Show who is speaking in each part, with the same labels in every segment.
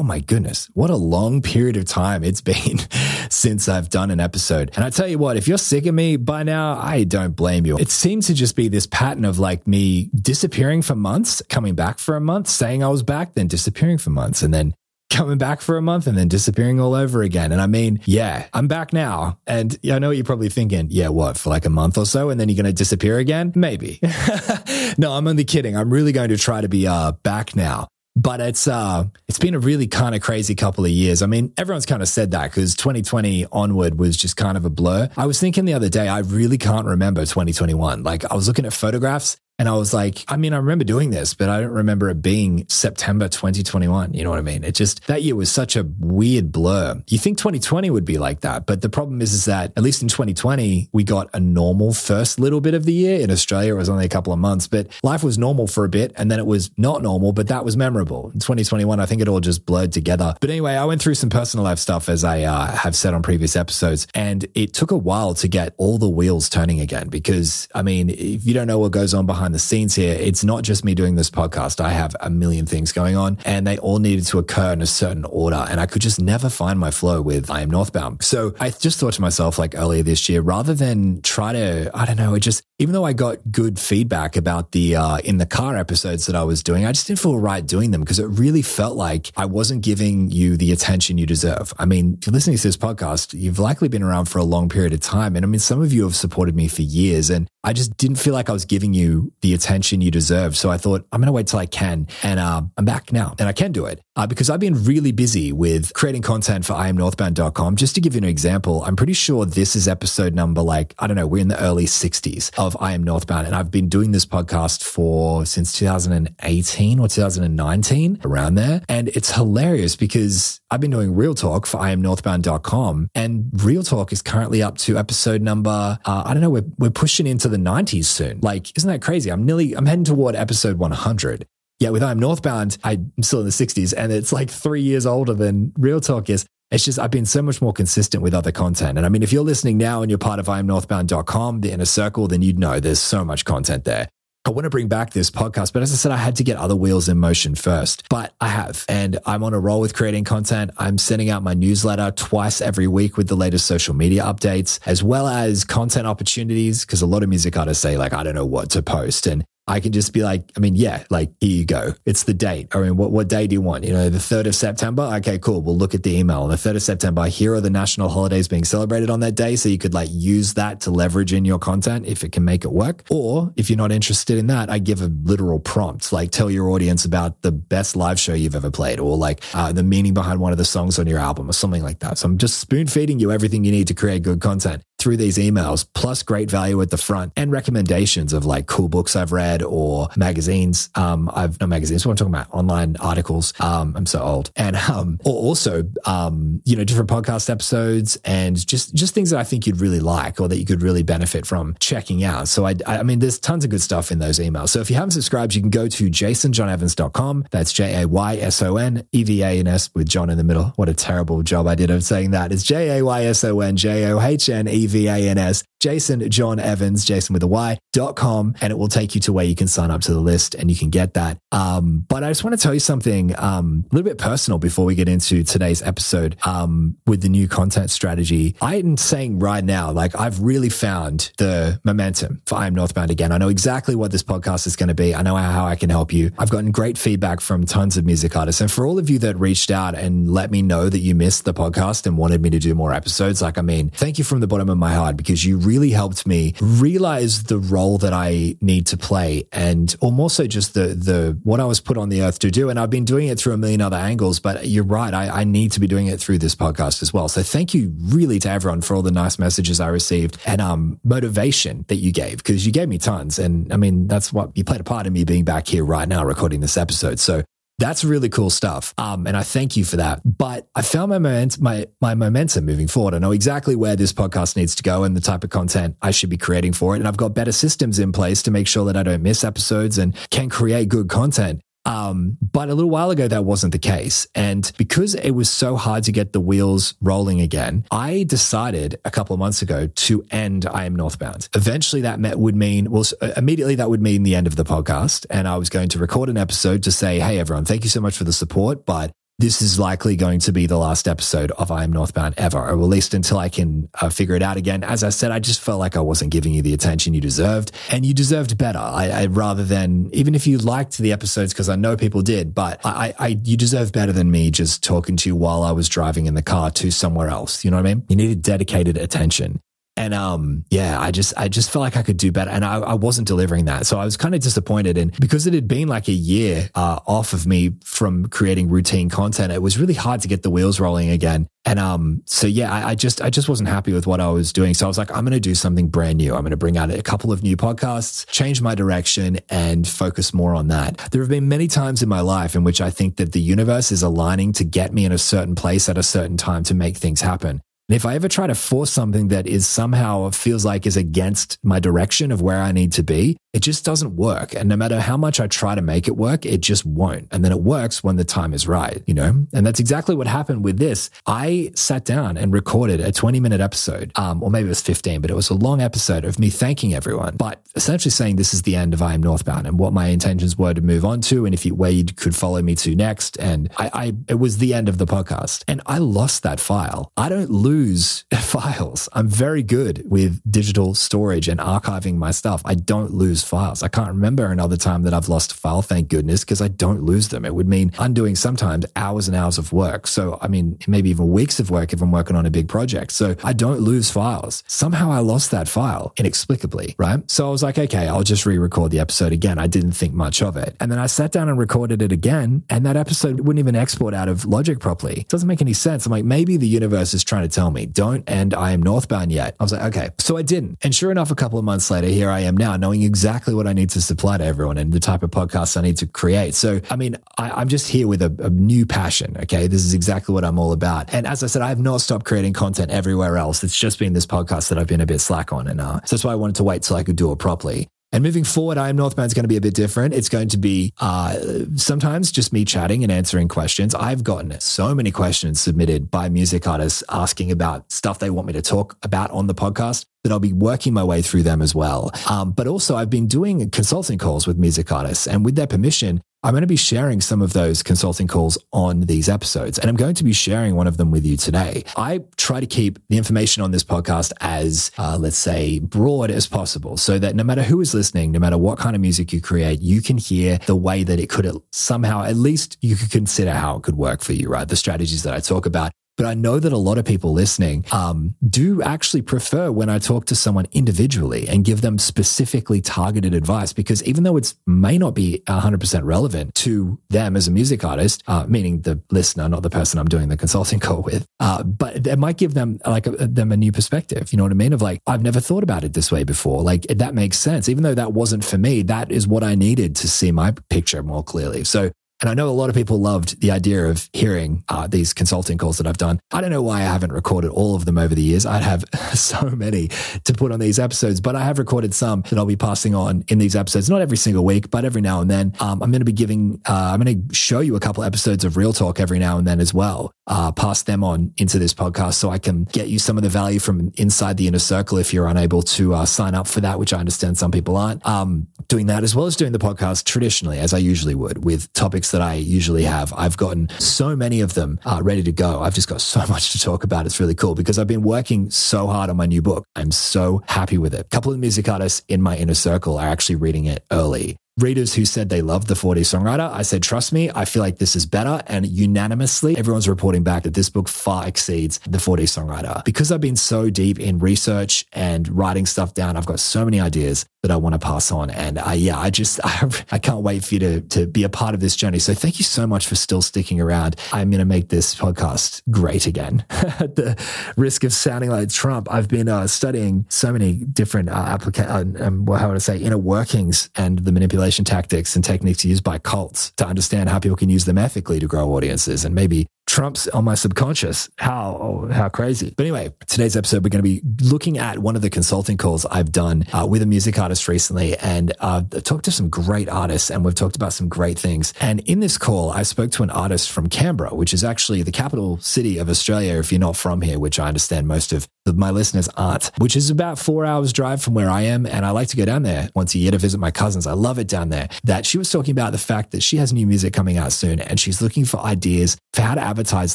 Speaker 1: oh my goodness, what a long period of time it's been since I've done an episode. And I tell you what, if you're sick of me by now, I don't blame you. It seems to just be this pattern of like me disappearing for months, coming back for a month, saying I was back, then disappearing for months, and then coming back for a month and then disappearing all over again. And I mean, yeah, I'm back now. And I know what you're probably thinking. Yeah, what, for like a month or so? And then you're going to disappear again? Maybe. no, I'm only kidding. I'm really going to try to be uh, back now. But it's uh it's been a really kind of crazy couple of years. I mean, everyone's kind of said that because 2020 onward was just kind of a blur. I was thinking the other day, I really can't remember 2021. Like I was looking at photographs and I was like, I mean, I remember doing this, but I don't remember it being September 2021. You know what I mean? It just, that year was such a weird blur. You think 2020 would be like that. But the problem is, is that at least in 2020, we got a normal first little bit of the year. In Australia, it was only a couple of months, but life was normal for a bit. And then it was not normal, but that was memorable. In 2021, I think it all just blurred together. But anyway, I went through some personal life stuff, as I uh, have said on previous episodes. And it took a while to get all the wheels turning again, because I mean, if you don't know what goes on behind behind the scenes here, it's not just me doing this podcast. I have a million things going on and they all needed to occur in a certain order. And I could just never find my flow with I am northbound. So I just thought to myself, like earlier this year, rather than try to, I don't know, it just, even though I got good feedback about the uh, in the car episodes that I was doing, I just didn't feel right doing them because it really felt like I wasn't giving you the attention you deserve. I mean, if you're listening to this podcast, you've likely been around for a long period of time. And I mean, some of you have supported me for years and I just didn't feel like I was giving you the attention you deserve. So I thought, I'm going to wait till I can. And uh, I'm back now and I can do it uh, because I've been really busy with creating content for IamNorthbound.com. Just to give you an example, I'm pretty sure this is episode number like, I don't know, we're in the early 60s of I Am Northbound. And I've been doing this podcast for since 2018 or 2019, around there. And it's hilarious because I've been doing Real Talk for IamNorthbound.com. And Real Talk is currently up to episode number, uh, I don't know, we're, we're pushing into the 90s soon. Like, isn't that crazy? I'm nearly, I'm heading toward episode 100. Yeah, with I'm Northbound, I'm still in the 60s and it's like three years older than Real Talk is. It's just, I've been so much more consistent with other content. And I mean, if you're listening now and you're part of IamNorthbound.com, the inner circle, then you'd know there's so much content there. I want to bring back this podcast, but as I said, I had to get other wheels in motion first. But I have, and I'm on a roll with creating content. I'm sending out my newsletter twice every week with the latest social media updates, as well as content opportunities. Because a lot of music artists say, like, I don't know what to post. And I can just be like, I mean, yeah, like here you go. It's the date. I mean, what, what day do you want? You know, the 3rd of September? Okay, cool. We'll look at the email. On the 3rd of September, here are the national holidays being celebrated on that day. So you could like use that to leverage in your content if it can make it work. Or if you're not interested in that, I give a literal prompt, like tell your audience about the best live show you've ever played or like uh, the meaning behind one of the songs on your album or something like that. So I'm just spoon feeding you everything you need to create good content through these emails, plus great value at the front and recommendations of like cool books I've read or magazines. Um, I've no magazines. What I'm talking about, online articles. Um, I'm so old, and um, or also um, you know, different podcast episodes and just just things that I think you'd really like or that you could really benefit from checking out. So I, I mean, there's tons of good stuff in those emails. So if you haven't subscribed, you can go to jaysonjohnevans.com. That's J A Y S O N E V A N S with John in the middle. What a terrible job I did of saying that. It's J A Y S O N J O H N E V A N S. Jayson John Evans, Jayson with a Y dot com, and it will take you to where you can sign up to the list and you can get that. Um, but I just want to tell you something um, a little bit personal before we get into today's episode um, with the new content strategy. I'm saying right now, like I've really found the momentum for I Am Northbound again. I know exactly what this podcast is going to be. I know how I can help you. I've gotten great feedback from tons of music artists. And for all of you that reached out and let me know that you missed the podcast and wanted me to do more episodes, like, I mean, thank you from the bottom of my heart because you really helped me realize the role that I need to play and or more so just the the what I was put on the earth to do. And I've been doing it through a million other angles, but you're right. I, I need to be doing it through this podcast as well. So thank you really to everyone for all the nice messages I received and um motivation that you gave because you gave me tons. And I mean that's what you played a part in me being back here right now recording this episode. So that's really cool stuff. Um, and I thank you for that. But I found my, moment, my, my momentum moving forward. I know exactly where this podcast needs to go and the type of content I should be creating for it. And I've got better systems in place to make sure that I don't miss episodes and can create good content. Um, but a little while ago, that wasn't the case. And because it was so hard to get the wheels rolling again, I decided a couple of months ago to end I Am Northbound. Eventually, that met, would mean, well, immediately that would mean the end of the podcast. And I was going to record an episode to say, Hey, everyone, thank you so much for the support, but this is likely going to be the last episode of I Am Northbound ever, or at least until I can uh, figure it out again. As I said, I just felt like I wasn't giving you the attention you deserved, and you deserved better. I, I rather than even if you liked the episodes, because I know people did, but I, I, you deserve better than me just talking to you while I was driving in the car to somewhere else. You know what I mean? You needed dedicated attention. And um, yeah, I just I just felt like I could do better, and I, I wasn't delivering that. So I was kind of disappointed. And because it had been like a year uh, off of me from creating routine content, it was really hard to get the wheels rolling again. And um, so yeah, I, I just I just wasn't happy with what I was doing. So I was like, I'm going to do something brand new. I'm going to bring out a couple of new podcasts, change my direction, and focus more on that. There have been many times in my life in which I think that the universe is aligning to get me in a certain place at a certain time to make things happen. And if I ever try to force something that is somehow feels like is against my direction of where I need to be, it just doesn't work. And no matter how much I try to make it work, it just won't. And then it works when the time is right, you know? And that's exactly what happened with this. I sat down and recorded a 20 minute episode, um, or maybe it was 15, but it was a long episode of me thanking everyone, but essentially saying this is the end of I Am Northbound and what my intentions were to move on to and if you, where you could follow me to next. And I, I, it was the end of the podcast and I lost that file. I don't lose files. I'm very good with digital storage and archiving my stuff. I don't lose lose files. I can't remember another time that I've lost a file, thank goodness, because I don't lose them. It would mean undoing sometimes hours and hours of work. So, I mean, maybe even weeks of work if I'm working on a big project. So I don't lose files. Somehow I lost that file inexplicably, right? So I was like, okay, I'll just re record the episode again. I didn't think much of it. And then I sat down and recorded it again, and that episode wouldn't even export out of Logic properly. It doesn't make any sense. I'm like, maybe the universe is trying to tell me, don't end I am northbound yet. I was like, okay. So I didn't. And sure enough, a couple of months later, here I am now knowing exactly exactly what I need to supply to everyone and the type of podcasts I need to create. So, I mean, I, am just here with a, a, new passion. Okay. This is exactly what I'm all about. And as I said, I have not stopped creating content everywhere else. It's just been this podcast that I've been a bit slack on. And uh, so that's why I wanted to wait till I could do it properly. And moving forward, I Am Northbound is going to be a bit different. It's going to be uh, sometimes just me chatting and answering questions. I've gotten so many questions submitted by music artists asking about stuff they want me to talk about on the podcast that I'll be working my way through them as well. Um, but also, I've been doing consulting calls with music artists, and with their permission, I'm going to be sharing some of those consulting calls on these episodes, and I'm going to be sharing one of them with you today. I try to keep the information on this podcast as, uh, let's say, broad as possible so that no matter who is listening, no matter what kind of music you create, you can hear the way that it could somehow, at least you could consider how it could work for you, right? The strategies that I talk about. But I know that a lot of people listening um, do actually prefer when I talk to someone individually and give them specifically targeted advice because even though it may not be 100% relevant to them as a music artist, uh, meaning the listener, not the person I'm doing the consulting call with, uh, but it might give them like a, them a new perspective. You know what I mean? Of like, I've never thought about it this way before. Like that makes sense. Even though that wasn't for me, that is what I needed to see my picture more clearly. So and I know a lot of people loved the idea of hearing uh, these consulting calls that I've done. I don't know why I haven't recorded all of them over the years. I'd have so many to put on these episodes, but I have recorded some that I'll be passing on in these episodes. Not every single week, but every now and then. Um, I'm going to be giving, uh, I'm going to show you a couple episodes of Real Talk every now and then as well. Uh, pass them on into this podcast so I can get you some of the value from inside the inner circle if you're unable to uh, sign up for that, which I understand some people aren't. Um, doing that as well as doing the podcast traditionally, as I usually would, with topics that I usually have. I've gotten so many of them uh, ready to go. I've just got so much to talk about. It's really cool because I've been working so hard on my new book. I'm so happy with it. A couple of music artists in my inner circle are actually reading it early readers who said they loved the 4D songwriter. I said, trust me, I feel like this is better. And unanimously, everyone's reporting back that this book far exceeds the 4D songwriter. Because I've been so deep in research and writing stuff down, I've got so many ideas that I want to pass on. And I, yeah, I just, I, I can't wait for you to, to be a part of this journey. So thank you so much for still sticking around. I'm going to make this podcast great again. At the risk of sounding like Trump, I've been uh, studying so many different uh, applications, uh, um, how would I say, inner workings and the manipulation tactics and techniques used by cults to understand how people can use them ethically to grow audiences and maybe Trump's on my subconscious. How how crazy. But anyway, today's episode we're going to be looking at one of the consulting calls I've done uh, with a music artist recently, and uh, talked to some great artists, and we've talked about some great things. And in this call, I spoke to an artist from Canberra, which is actually the capital city of Australia. If you're not from here, which I understand most of my listeners aren't, which is about four hours drive from where I am. And I like to go down there once a year to visit my cousins. I love it down there. That she was talking about the fact that she has new music coming out soon and she's looking for ideas for how to advertise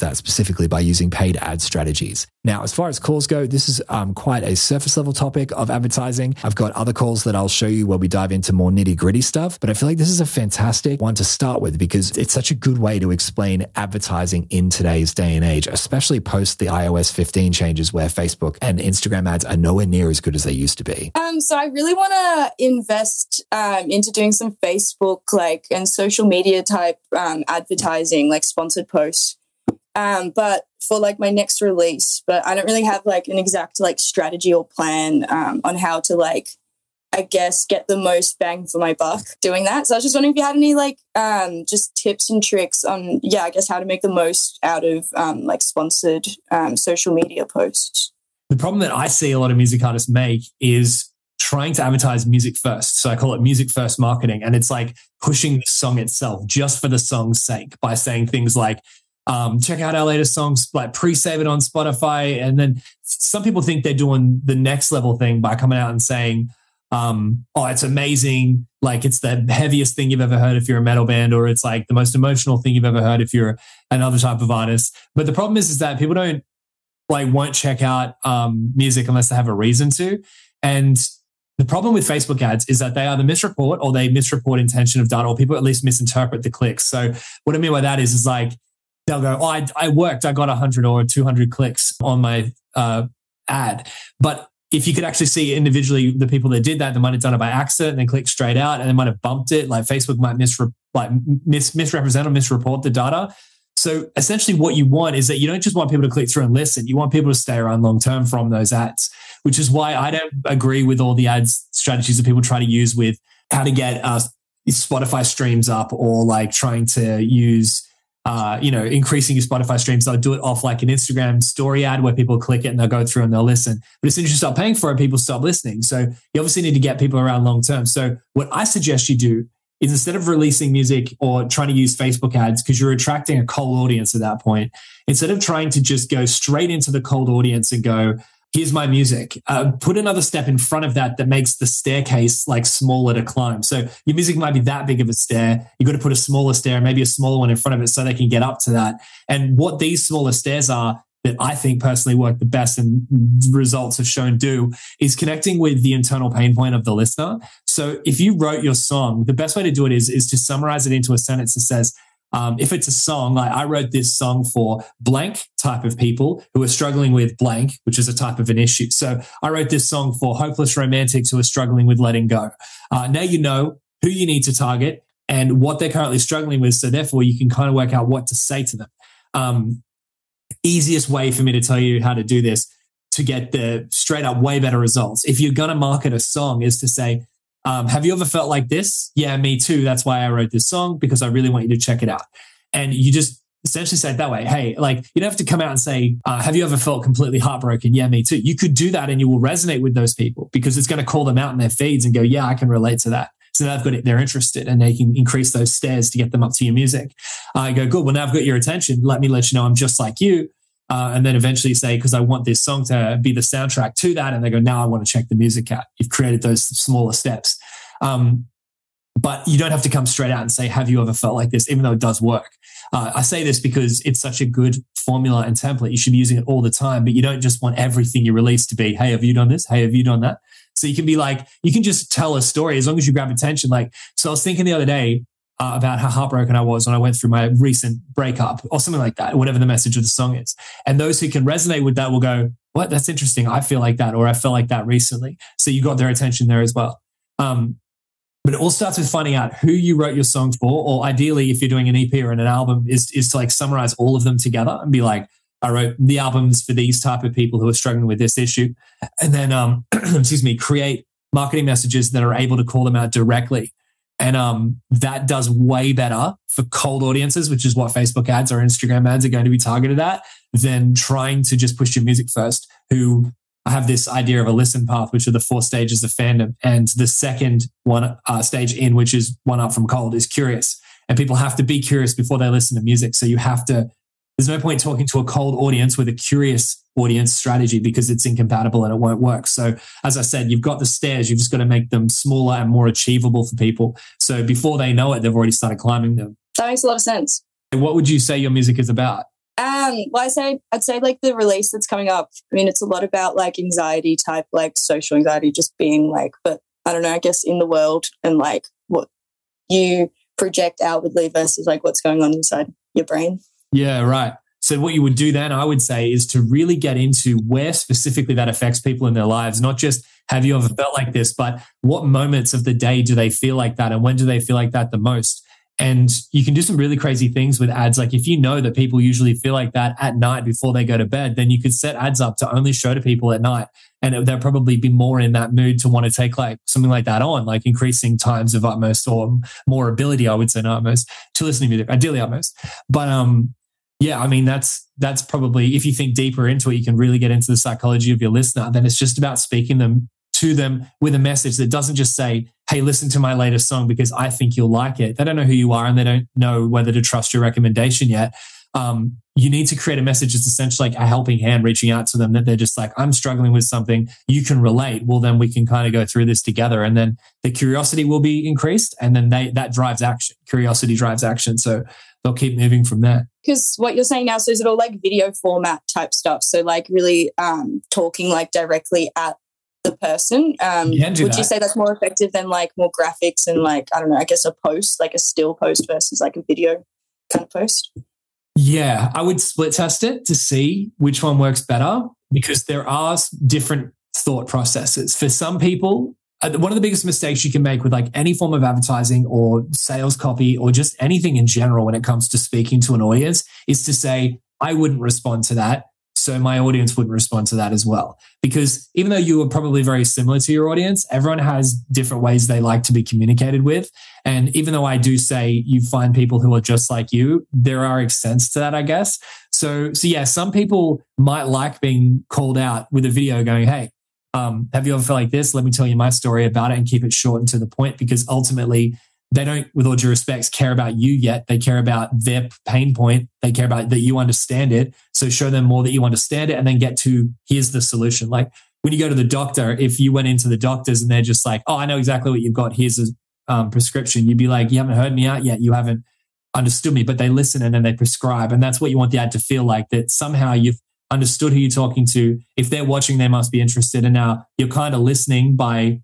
Speaker 1: that specifically by using paid ad strategies. Now, as far as calls go, this is um, quite a surface level topic of advertising. I've got other calls that I'll show you where we dive into more nitty gritty stuff, but I feel like this is a fantastic one to start with because it's such a good way to explain advertising in today's day and age, especially post the iOS 15 changes where Facebook and Instagram ads are nowhere near as good as they used to be.
Speaker 2: Um, so I really want to invest um, into doing some Facebook like and social media type um, advertising, like sponsored posts. Um, but for like my next release, but I don't really have like an exact like strategy or plan um, on how to like, I guess, get the most bang for my buck doing that. So I was just wondering if you had any like um, just tips and tricks on, yeah, I guess how to make the most out of um, like sponsored um, social media posts.
Speaker 3: The problem that I see a lot of music artists make is trying to advertise music first. So I call it music first marketing. And it's like pushing the song itself just for the song's sake by saying things like, um, check out our latest songs, like pre-save it on Spotify. And then some people think they're doing the next level thing by coming out and saying, um, oh, it's amazing. Like it's the heaviest thing you've ever heard if you're a metal band, or it's like the most emotional thing you've ever heard if you're another type of artist. But the problem is, is that people don't like won't check out um, music unless they have a reason to. And the problem with Facebook ads is that they either misreport or they misreport intention of data, or people at least misinterpret the clicks. So what I mean by that is, is like they'll go, "Oh, I, I worked, I got 100 or 200 clicks on my uh, ad," but if you could actually see individually the people that did that, they might have done it by accident and then clicked straight out, and they might have bumped it. Like Facebook might misre- like mis- misrepresent or misreport the data. So essentially, what you want is that you don't just want people to click through and listen. You want people to stay around long term from those ads, which is why I don't agree with all the ads strategies that people try to use with how to get uh, Spotify streams up or like trying to use uh, you know, increasing your Spotify streams. They'll do it off like an Instagram story ad where people click it and they'll go through and they'll listen. But as soon as you start paying for it, people stop listening. So you obviously need to get people around long term. So what I suggest you do is instead of releasing music or trying to use Facebook ads, because you're attracting a cold audience at that point, instead of trying to just go straight into the cold audience and go, here's my music. Uh, put another step in front of that that makes the staircase like smaller to climb. So your music might be that big of a stair. You've got to put a smaller stair, maybe a smaller one in front of it so they can get up to that. And what these smaller stairs are that I think personally work the best and results have shown do is connecting with the internal pain point of the listener. So if you wrote your song, the best way to do it is, is to summarize it into a sentence that says, um, if it's a song, like I wrote this song for blank type of people who are struggling with blank, which is a type of an issue. So I wrote this song for hopeless romantics who are struggling with letting go. Uh, now you know who you need to target and what they're currently struggling with. So therefore, you can kind of work out what to say to them. Um, easiest way for me to tell you how to do this to get the straight up way better results. If you're going to market a song, is to say, um, have you ever felt like this? Yeah, me too. That's why I wrote this song because I really want you to check it out. And you just essentially say it that way. Hey, like you don't have to come out and say, uh, have you ever felt completely heartbroken? Yeah, me too. You could do that and you will resonate with those people because it's going to call them out in their feeds and go, yeah, I can relate to that. So now they've got it, they're interested and they can increase those stairs to get them up to your music. I uh, go, good. Well, now I've got your attention. Let me let you know I'm just like you. Uh, and then eventually say, because I want this song to be the soundtrack to that. And they go, now I want to check the music out. You've created those smaller steps. Um, but you don't have to come straight out and say, have you ever felt like this, even though it does work. Uh, I say this because it's such a good formula and template. You should be using it all the time, but you don't just want everything you release to be, hey, have you done this? Hey, have you done that? So you can be like, you can just tell a story as long as you grab attention. Like, so I was thinking the other day, uh, about how heartbroken I was when I went through my recent breakup or something like that, whatever the message of the song is. And those who can resonate with that will go, what? That's interesting. I feel like that, or I felt like that recently. So you got their attention there as well. Um, but it all starts with finding out who you wrote your song for, or ideally, if you're doing an EP or an album, is, is to like summarize all of them together and be like, I wrote the albums for these type of people who are struggling with this issue. And then, um, excuse me, create marketing messages that are able to call them out directly and um, that does way better for cold audiences, which is what Facebook ads or Instagram ads are going to be targeted at, than trying to just push your music first, who I have this idea of a listen path, which are the four stages of fandom. And the second one uh, stage in, which is one up from cold, is curious. And people have to be curious before they listen to music. So you have to there's no point talking to a cold audience with a curious audience strategy because it's incompatible and it won't work. So, as I said, you've got the stairs, you've just got to make them smaller and more achievable for people. So, before they know it, they've already started climbing them.
Speaker 2: That makes a lot of sense.
Speaker 3: What would you say your music is about?
Speaker 2: Um, well, I say I'd say like the release that's coming up. I mean, it's a lot about like anxiety type, like social anxiety, just being like, but I don't know, I guess in the world and like what you project outwardly versus like what's going on inside your brain.
Speaker 3: Yeah, right. So what you would do then, I would say, is to really get into where specifically that affects people in their lives, not just have you ever felt like this, but what moments of the day do they feel like that and when do they feel like that the most? And you can do some really crazy things with ads. Like if you know that people usually feel like that at night before they go to bed, then you could set ads up to only show to people at night. And they'll probably be more in that mood to want to take like something like that on, like increasing times of utmost or more ability, I would say, not utmost to listen to music, ideally utmost. But, um, yeah, I mean, that's, that's probably, if you think deeper into it, you can really get into the psychology of your listener. Then it's just about speaking them to them with a message that doesn't just say, Hey, listen to my latest song because I think you'll like it. They don't know who you are and they don't know whether to trust your recommendation yet. Um, you need to create a message that's essentially like a helping hand reaching out to them that they're just like, I'm struggling with something. You can relate. Well, then we can kind of go through this together. And then the curiosity will be increased. And then they, that drives action. Curiosity drives action. So they'll keep moving from there.
Speaker 2: Because what you're saying now, so is it all like video format type stuff? So like really um, talking like directly at the person. Um,
Speaker 3: You
Speaker 2: would
Speaker 3: that.
Speaker 2: you say that's more effective than like more graphics and like I don't know, I guess a post, like a still post versus like a video kind of post?
Speaker 3: Yeah, I would split test it to see which one works better because there are different thought processes. For some people, uh, one of the biggest mistakes you can make with like any form of advertising or sales copy or just anything in general when it comes to speaking to an audience is to say, I wouldn't respond to that. So my audience wouldn't respond to that as well. Because even though you are probably very similar to your audience, everyone has different ways they like to be communicated with. And even though I do say you find people who are just like you, there are extents to that, I guess. So, so yeah, some people might like being called out with a video going, Hey, um, have you ever felt like this? Let me tell you my story about it and keep it short and to the point because ultimately they don't, with all due respects, care about you yet. They care about their pain point. They care about that you understand it. So show them more that you understand it and then get to here's the solution. Like when you go to the doctor, if you went into the doctors and they're just like, oh, I know exactly what you've got. Here's a um, prescription. You'd be like, you haven't heard me out yet. You haven't understood me, but they listen and then they prescribe. And that's what you want the ad to feel like that somehow you've understood who you're talking to. If they're watching, they must be interested. And now you're kind of listening by,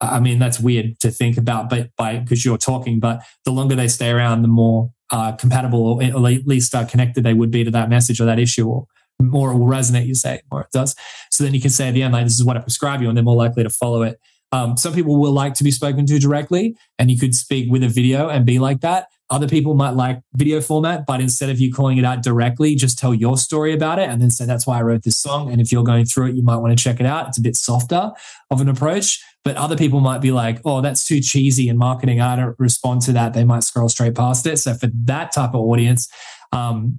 Speaker 3: I mean, that's weird to think about, but by, because you're talking, but the longer they stay around, the more uh, compatible or at least uh, connected they would be to that message or that issue or more it will resonate, you say, more it does. So then you can say at the end, like, this is what I prescribe you, and they're more likely to follow it. Um, some people will like to be spoken to directly, and you could speak with a video and be like that. Other people might like video format, but instead of you calling it out directly, just tell your story about it and then say, that's why I wrote this song. And if you're going through it, you might want to check it out. It's a bit softer of an approach. But other people might be like, oh, that's too cheesy in marketing. I don't respond to that. They might scroll straight past it. So for that type of audience, um,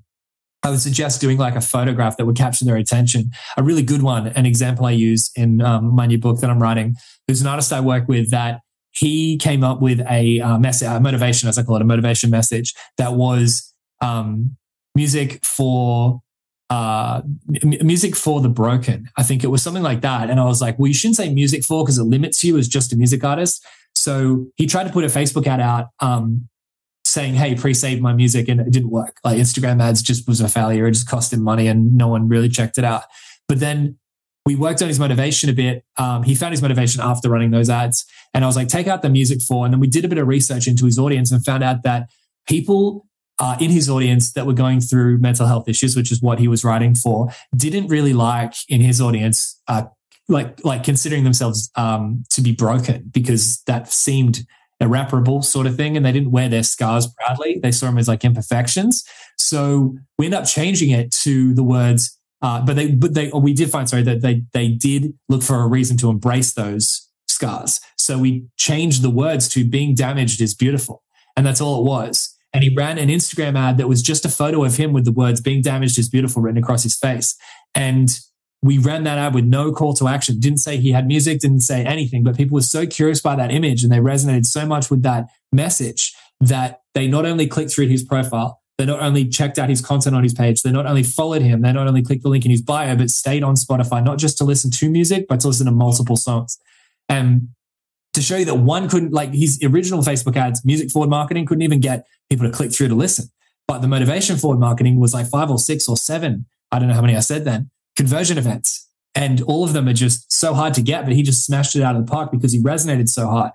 Speaker 3: I would suggest doing like a photograph that would capture their attention. A really good one, an example I use in um, my new book that I'm writing. There's an artist I work with that he came up with a uh, message, a motivation, as I call it, a motivation message that was um, music for uh, m- music for the broken. I think it was something like that. And I was like, well, you shouldn't say music for because it limits you as just a music artist. So he tried to put a Facebook ad out um, saying, hey, pre-save my music. And it didn't work. Like Instagram ads just was a failure. It just cost him money and no one really checked it out. But then we worked on his motivation a bit. Um, he found his motivation after running those ads. And I was like, take out the music for. And then we did a bit of research into his audience and found out that people uh, in his audience that were going through mental health issues, which is what he was writing for, didn't really like in his audience, uh, like like considering themselves um, to be broken because that seemed irreparable sort of thing, and they didn't wear their scars proudly. They saw them as like imperfections. So we end up changing it to the words. Uh, but they, but they, we did find sorry that they they did look for a reason to embrace those scars. So we changed the words to "being damaged is beautiful," and that's all it was and he ran an Instagram ad that was just a photo of him with the words being damaged is beautiful written across his face. And we ran that ad with no call to action. Didn't say he had music, didn't say anything, but people were so curious by that image and they resonated so much with that message that they not only clicked through his profile, they not only checked out his content on his page, they not only followed him, they not only clicked the link in his bio, but stayed on Spotify, not just to listen to music, but to listen to multiple songs. And to show you that one couldn't, like his original Facebook ads, music forward marketing couldn't even get people to click through to listen. But the motivation forward marketing was like five or six or seven, I don't know how many I said then, conversion events. And all of them are just so hard to get, but he just smashed it out of the park because he resonated so hard.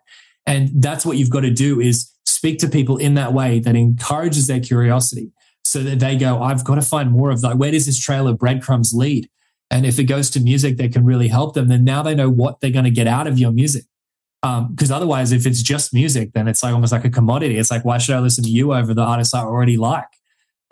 Speaker 3: And that's what you've got to do is speak to people in that way that encourages their curiosity so that they go, I've got to find more of that. Where does this trail of breadcrumbs lead? And if it goes to music that can really help them, then now they know what they're going to get out of your music. Because um, otherwise, if it's just music, then it's like almost like a commodity. It's like, why should I listen to you over the artists I already like?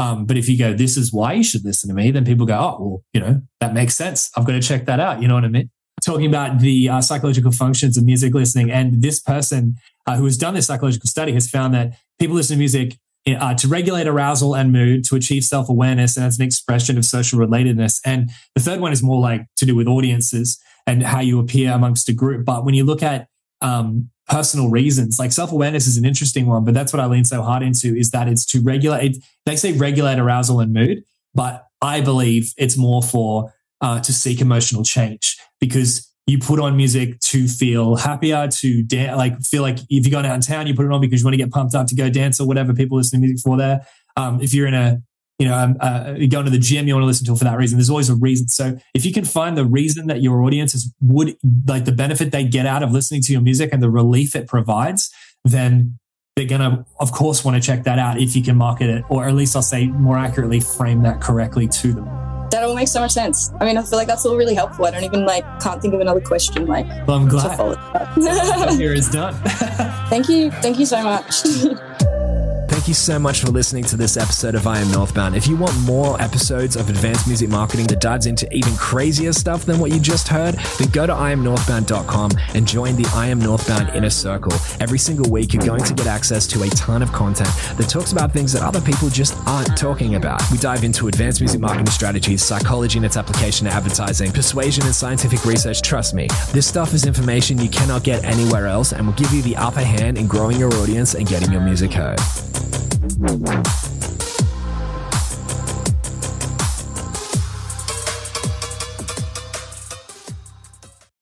Speaker 3: Um, but if you go, this is why you should listen to me, then people go, oh, well, you know, that makes sense. I've got to check that out. You know what I mean? Talking about the uh, psychological functions of music listening. And this person uh, who has done this psychological study has found that people listen to music uh, to regulate arousal and mood, to achieve self awareness, and as an expression of social relatedness. And the third one is more like to do with audiences and how you appear amongst a group. But when you look at um, personal reasons. Like self awareness is an interesting one, but that's what I lean so hard into is that it's to regulate. They say regulate arousal and mood, but I believe it's more for uh, to seek emotional change because you put on music to feel happier, to dance, like feel like if you're going out in town, you put it on because you want to get pumped up to go dance or whatever people listen to music for there. Um, if you're in a you know, um, uh, going to the gym, you want to listen to it for that reason. There's always a reason. So if you can find the reason that your audience is would like the benefit they get out of listening to your music and the relief it provides, then they're going to, of course, want to check that out if you can market it, or at least I'll say more accurately, frame that correctly to them.
Speaker 2: That all makes so much sense. I mean, I feel like that's all really helpful. I don't even like can't think of another question. Like,
Speaker 3: well, I'm glad. Here is done.
Speaker 2: thank you, thank you so much.
Speaker 1: You so much for listening to this episode of I Am Northbound. If you want more episodes of advanced music marketing that dives into even crazier stuff than what you just heard, then go to iamnorthbound.com and join the I Am Northbound Inner Circle. Every single week, you're going to get access to a ton of content that talks about things that other people just aren't talking about. We dive into advanced music marketing strategies, psychology and its application to advertising, persuasion and scientific research. Trust me, this stuff is information you cannot get anywhere else and will give you the upper hand in growing your audience and getting your music heard. Música